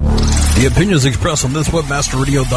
The opinions expressed on this webmasterradio.com